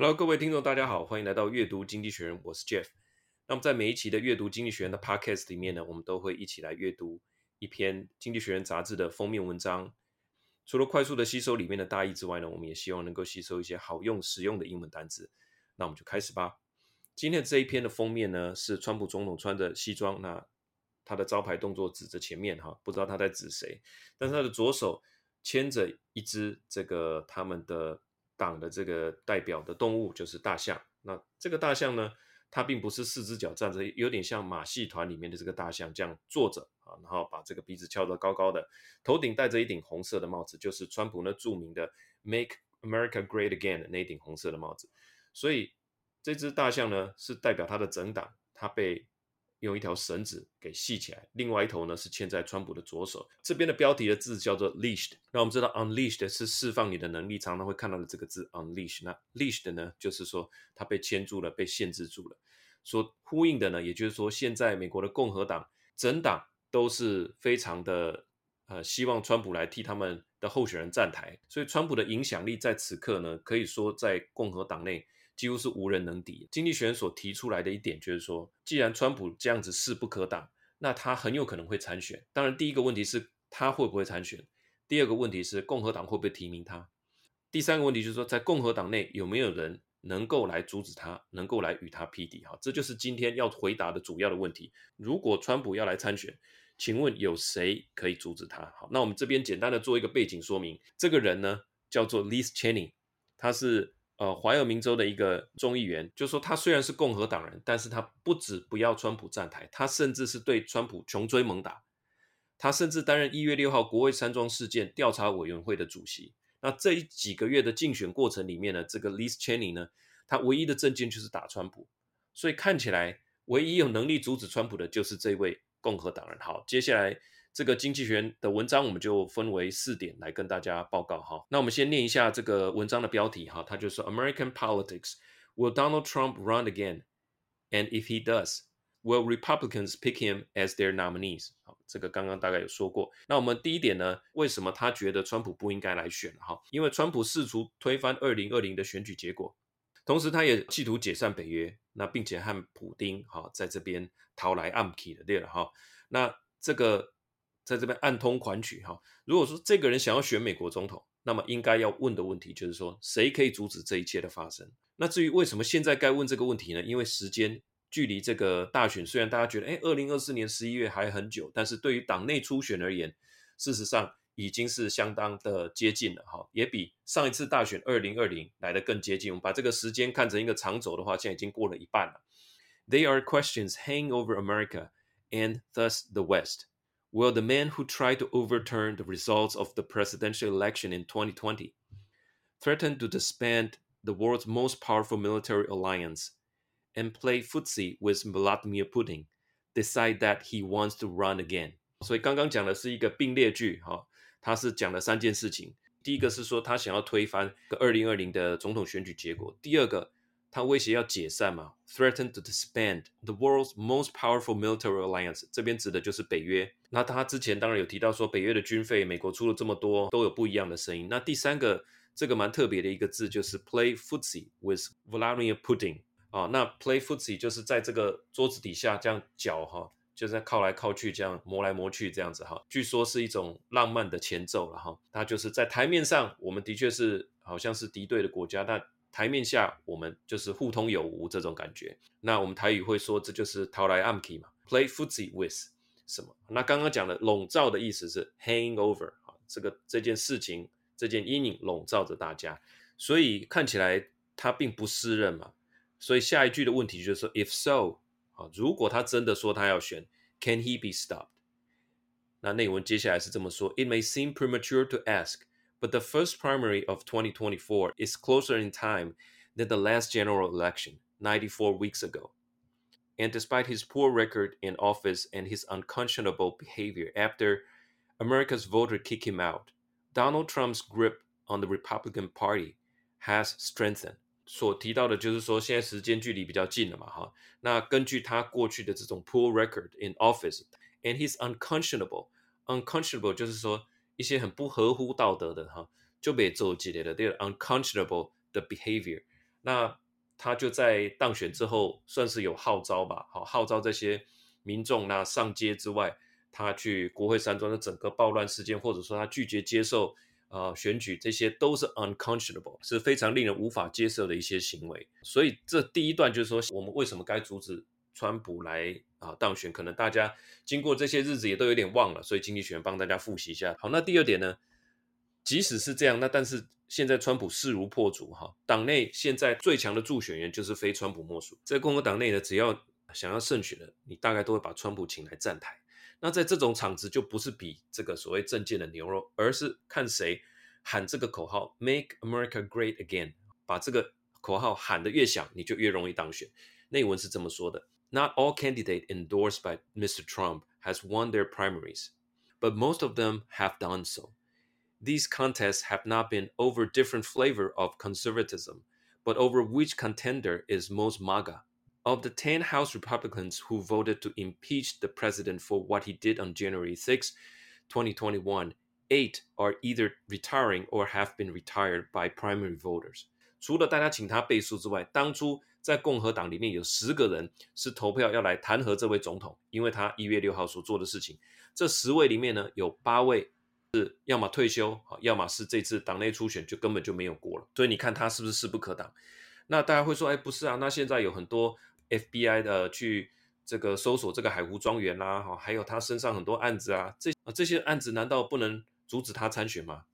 Hello，各位听众，大家好，欢迎来到阅读经济学人，我是 Jeff。那么在每一期的阅读经济学人的 Podcast 里面呢，我们都会一起来阅读一篇经济学人杂志的封面文章。除了快速的吸收里面的大意之外呢，我们也希望能够吸收一些好用、实用的英文单词。那我们就开始吧。今天这一篇的封面呢，是川普总统穿着西装，那他的招牌动作指着前面哈，不知道他在指谁，但是他的左手牵着一只这个他们的。党的这个代表的动物就是大象。那这个大象呢，它并不是四只脚站着，有点像马戏团里面的这个大象这样坐着啊，然后把这个鼻子翘得高高的，头顶戴着一顶红色的帽子，就是川普那著名的 “Make America Great Again” 的那顶红色的帽子。所以这只大象呢，是代表他的整党，它被。用一条绳子给系起来，另外一头呢是牵在川普的左手。这边的标题的字叫做 leashed。那我们知道 unleashed 是释放你的能力，常常会看到的这个字 unleash。那 leashed 呢，就是说它被牵住了，被限制住了。所呼应的呢，也就是说，现在美国的共和党整党都是非常的呃，希望川普来替他们的候选人站台。所以川普的影响力在此刻呢，可以说在共和党内。几乎是无人能敌。经济学人所提出来的一点就是说，既然川普这样子势不可挡，那他很有可能会参选。当然，第一个问题是他会不会参选；第二个问题是共和党会不会提名他；第三个问题就是说，在共和党内有没有人能够来阻止他，能够来与他匹敌？哈，这就是今天要回答的主要的问题。如果川普要来参选，请问有谁可以阻止他？好，那我们这边简单的做一个背景说明。这个人呢，叫做 Liz Cheney，他是。呃，怀俄明州的一个众议员就说，他虽然是共和党人，但是他不止不要川普站台，他甚至是对川普穷追猛打。他甚至担任一月六号国会山庄事件调查委员会的主席。那这几个月的竞选过程里面呢，这个 Liz Cheney 呢，他唯一的政见就是打川普，所以看起来唯一有能力阻止川普的就是这位共和党人。好，接下来。这个经济学的文章，我们就分为四点来跟大家报告哈。那我们先念一下这个文章的标题哈，它就是说 American politics will Donald Trump run again? And if he does, will Republicans pick him as their nominees？好，这个刚刚大概有说过。那我们第一点呢，为什么他觉得川普不应该来选？哈，因为川普试图推翻二零二零的选举结果，同时他也企图解散北约，那并且和普丁哈在这边讨来暗器的对了哈。那这个。在这边暗通款曲哈。如果说这个人想要选美国总统，那么应该要问的问题就是说，谁可以阻止这一切的发生？那至于为什么现在该问这个问题呢？因为时间距离这个大选，虽然大家觉得，哎，二零二四年十一月还很久，但是对于党内初选而言，事实上已经是相当的接近了哈，也比上一次大选二零二零来的更接近。我们把这个时间看成一个长轴的话，现在已经过了一半了。They are questions hang over America and thus the West. Will the man who tried to overturn the results of the presidential election in 2020, threatened to disband the world's most powerful military alliance, and play footsie with Vladimir Putin, decide that he wants to run again? 所以刚刚讲的是一个并列句，哈，他是讲了三件事情。第一个是说他想要推翻二零二零的总统选举结果。第二个。 他威胁要解散嘛，threaten to disband the world's most powerful military alliance，这边指的就是北约。那他之前当然有提到说，北约的军费，美国出了这么多，都有不一样的声音。那第三个，这个蛮特别的一个字，就是 play footsie with Vladimir Putin 啊。那 play footsie 就是在这个桌子底下这样脚哈，就在靠来靠去，这样磨来磨去这样子哈。据说是一种浪漫的前奏了哈。他就是在台面上，我们的确是好像是敌对的国家，但台面下我们就是互通有无这种感觉，那我们台语会说，这就是讨来暗器嘛，play footsie with 什么？那刚刚讲的笼罩的意思是 hang over 啊，这个这件事情这件阴影笼罩着大家，所以看起来他并不适任嘛。所以下一句的问题就是说，if so 啊，如果他真的说他要选，can he be stopped？那内文接下来是这么说，it may seem premature to ask。But the first primary of 2024 is closer in time than the last general election 94 weeks ago. And despite his poor record in office and his unconscionable behavior after America's voter kicked him out, Donald Trump's grip on the Republican Party has strengthened. 所提到的就是说，现在时间距离比较近了嘛，哈。那根据他过去的这种 poor record in office and his unconscionable, unconscionable 就是说。 一些很不合乎道德的哈，就被做起来了。这个 unconscionable 的 behavior 那他就在当选之后，算是有号召吧，好号召这些民众那上街之外，他去国会山庄的整个暴乱事件，或者说他拒绝接受呃选举，这些都是 unconscionable，是非常令人无法接受的一些行为。所以这第一段就是说，我们为什么该阻止川普来啊当选？可能大家经过这些日子也都有点忘了，所以经济学帮大家复习一下。好，那第二点呢？即使是这样，那但是现在川普势如破竹哈，党内现在最强的助选员就是非川普莫属。在共和党内呢，只要想要胜选的，你大概都会把川普请来站台。那在这种场子，就不是比这个所谓政见的牛肉，而是看谁喊这个口号 “Make America Great Again”，把这个口号喊得越响，你就越容易当选。内文是这么说的：“Not all candidates endorsed by Mr. Trump has won their primaries, but most of them have done so.” These contests have not been over different flavor of conservatism, but over which contender is most MAGA. Of the 10 House Republicans who voted to impeach the president for what he did on January 6, 2021, eight are either retiring or have been retired by primary voters. 除了大家请他背书之外，当初在共和党里面有十个人是投票要来弹劾这位总统，因为他一月六号所做的事情。这十位里面呢，有八位。是要么退休，要么是这次党内初选就根本就没有过了。所以你看他是不是势不可挡？那大家会说，哎，不是啊，那现在有很多 FBI 的去这个搜索这个海湖庄园啦，哈，还有他身上很多案子啊，这这些案子难道不能阻止他参选吗？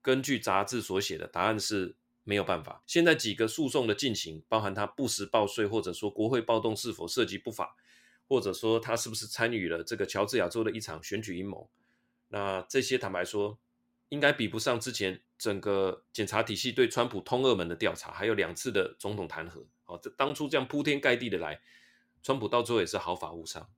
根据杂志所写的答案是没有办法。现在几个诉讼的进行，包含他不实报税，或者说国会暴动是否涉及不法，或者说他是不是参与了这个乔治亚州的一场选举阴谋。那这些坦白说，应该比不上之前整个检察体系对川普通俄门的调查，还有两次的总统弹劾。好，这当初这样铺天盖地的来，川普到最后也是毫发无伤。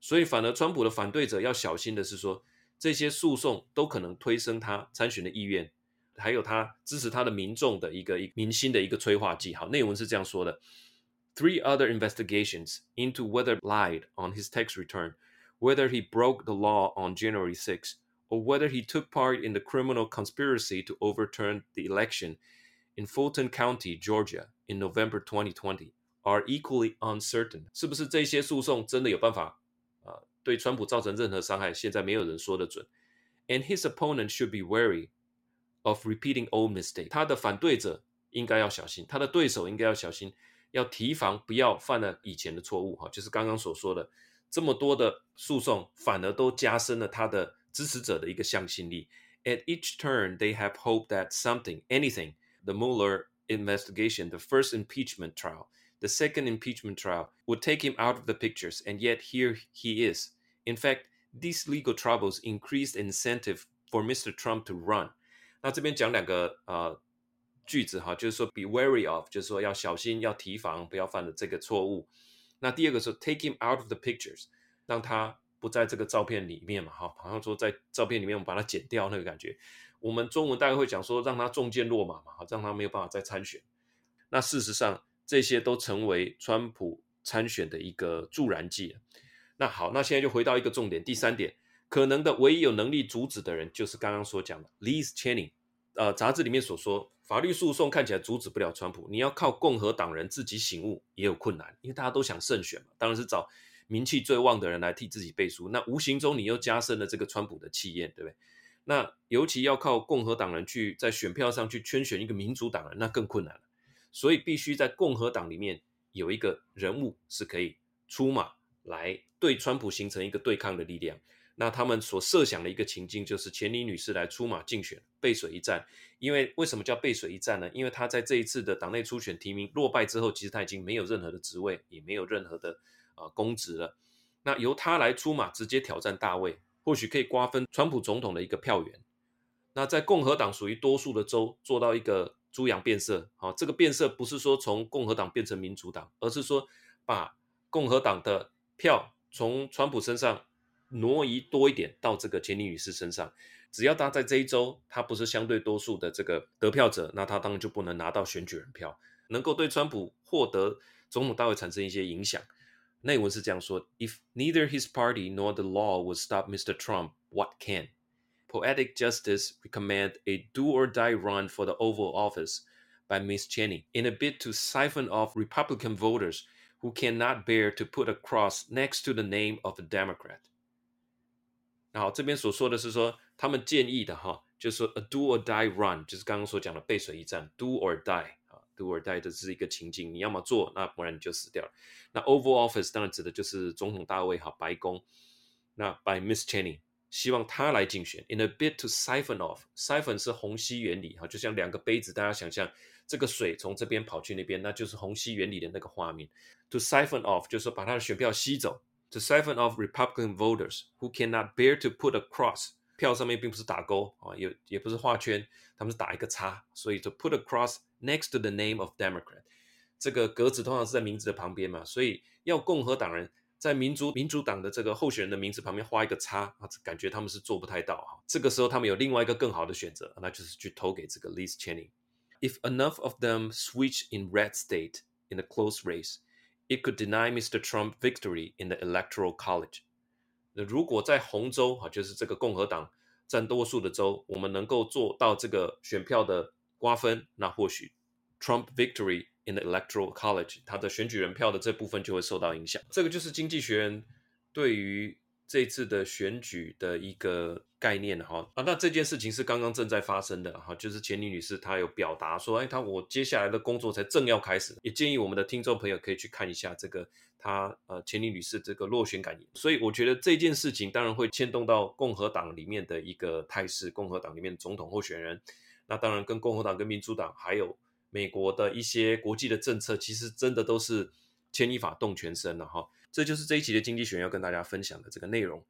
所以反而川普的反对者要小心的是说，这些诉讼都可能推升他参选的意愿，还有他支持他的民众的一个一民心的一个催化剂。好，内文是这样说的：Three other investigations into whether lied on his tax return. Whether he broke the law on January 6, or whether he took part in the criminal conspiracy to overturn the election in Fulton County, Georgia, in November 2020, are equally uncertain. 是不是这些诉讼真的有办法啊，对川普造成任何伤害？现在没有人说得准。And his opponent should be wary of repeating old mistake. 他的反对者应该要小心，他的对手应该要小心，要提防不要犯了以前的错误。哈，就是刚刚所说的。这么多的诉讼，反而都加深了他的支持者的一个向心力。At each turn, they have hoped that something, anything, the Mueller investigation, the first impeachment trial, the second impeachment trial, would take him out of the pictures. And yet here he is. In fact, these legal troubles increased incentive for Mr. Trump to run. 那这边讲两个呃句子哈，就是说 be wary of，就是说要小心，要提防，不要犯了这个错误。那第二个是 take him out of the pictures，让他不在这个照片里面嘛，哈，好像说在照片里面我们把它剪掉那个感觉。我们中文大概会讲说让他中箭落马嘛，哈，让他没有办法再参选。那事实上这些都成为川普参选的一个助燃剂。那好，那现在就回到一个重点，第三点，可能的唯一有能力阻止的人就是刚刚所讲的 Liz Cheney，呃，杂志里面所说。法律诉讼看起来阻止不了川普，你要靠共和党人自己醒悟也有困难，因为大家都想胜选嘛，当然是找名气最旺的人来替自己背书，那无形中你又加深了这个川普的气焰，对不对？那尤其要靠共和党人去在选票上去圈选一个民主党人，那更困难了。所以必须在共和党里面有一个人物是可以出马来对川普形成一个对抗的力量。那他们所设想的一个情境就是钱尼女士来出马竞选，背水一战。因为为什么叫背水一战呢？因为她在这一次的党内初选提名落败之后，其实她已经没有任何的职位，也没有任何的啊、呃、公职了。那由她来出马，直接挑战大位，或许可以瓜分川普总统的一个票源。那在共和党属于多数的州，做到一个猪羊变色。好，这个变色不是说从共和党变成民主党，而是说把共和党的票从川普身上。挪移多一点到这个钱尼女士身上，只要她在这一周，她不是相对多数的这个得票者，那她当然就不能拿到选举人票，能够对川普获得总统大位产生一些影响。内文是这样说：If neither his party nor the law would stop Mr. Trump, what can? Poetic justice recommend a do or die run for the Oval Office by Miss Cheney in a bid to siphon off Republican voters who cannot bear to put a cross next to the name of a Democrat。 然后这边所说的是说，他们建议的哈，就是说 a do or die run，就是刚刚所讲的背水一战，do or die 啊，do or die 这是一个情境，你要么做，那不然你就死掉了。那 Oval Office 当然指的就是总统大卫哈，白宫。那 by Miss Cheney。希望他来竞选，in a bid to siphon off，siphon 是虹吸原理哈，就像两个杯子，大家想象这个水从这边跑去那边，那就是虹吸原理的那个画面。To siphon off 就是说把他的选票吸走。To siphon off Republican voters who cannot bear to put a cross，票上面并不是打勾啊，也也不是画圈，他们是打一个叉，所以 to put a cross next to the name of Democrat，这个格子通常是在名字的旁边嘛，所以要共和党人。在民主民主党的这个候选人的名字旁边画一个叉啊，感觉他们是做不太到哈。这个时候他们有另外一个更好的选择，那就是去投给这个 Liz Cheney。If enough of them switch in red state in a close race, it could deny Mr. Trump victory in the electoral college。那如果在红州啊，就是这个共和党占多数的州，我们能够做到这个选票的瓜分，那或许 Trump victory。In the electoral college，他的选举人票的这部分就会受到影响。这个就是经济学人对于这次的选举的一个概念哈啊。那这件事情是刚刚正在发生的哈，就是钱尼女士她有表达说，哎，她我接下来的工作才正要开始，也建议我们的听众朋友可以去看一下这个她呃钱尼女士这个落选感言。所以我觉得这件事情当然会牵动到共和党里面的一个态势，共和党里面总统候选人，那当然跟共和党跟民主党还有。美国的一些国际的政策，其实真的都是牵一发动全身了哈。这就是这一期的经济学要跟大家分享的这个内容。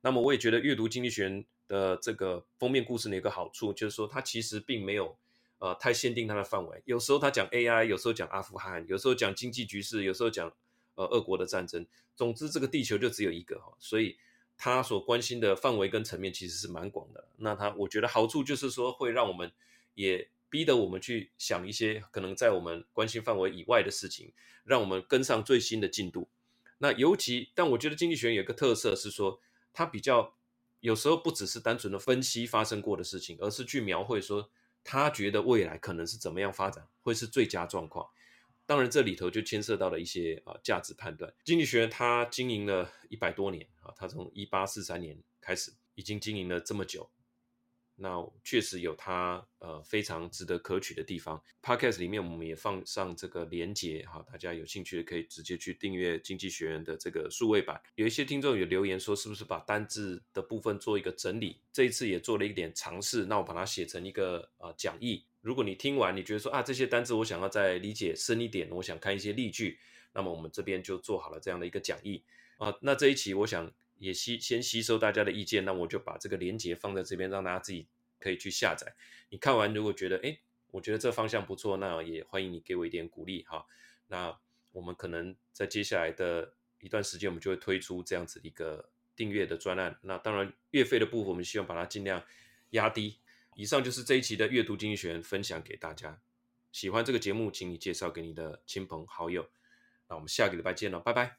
那么我也觉得阅读经济学的这个封面故事的一个好处，就是说它其实并没有呃太限定它的范围。有时候它讲 AI，有时候讲阿富汗，有时候讲经济局势，有时候讲呃俄国的战争。总之，这个地球就只有一个哈，所以他所关心的范围跟层面其实是蛮广的。那他我觉得好处就是说会让我们也。逼得我们去想一些可能在我们关心范围以外的事情，让我们跟上最新的进度。那尤其，但我觉得经济学有个特色是说，它比较有时候不只是单纯的分析发生过的事情，而是去描绘说他觉得未来可能是怎么样发展，会是最佳状况。当然，这里头就牵涉到了一些啊价值判断。经济学它经营了一百多年啊，它从一八四三年开始，已经经营了这么久。那确实有它呃非常值得可取的地方。Podcast 里面我们也放上这个连接哈，大家有兴趣的可以直接去订阅《经济学院》的这个数位版。有一些听众有留言说，是不是把单字的部分做一个整理？这一次也做了一点尝试，那我把它写成一个呃讲义。如果你听完你觉得说啊这些单字我想要再理解深一点，我想看一些例句，那么我们这边就做好了这样的一个讲义啊。那这一期我想。也吸先吸收大家的意见，那我就把这个连接放在这边，让大家自己可以去下载。你看完如果觉得，诶，我觉得这方向不错，那也欢迎你给我一点鼓励哈。那我们可能在接下来的一段时间，我们就会推出这样子一个订阅的专案。那当然，月费的部分我们希望把它尽量压低。以上就是这一期的阅读经济学分享给大家。喜欢这个节目，请你介绍给你的亲朋好友。那我们下个礼拜见了，拜拜。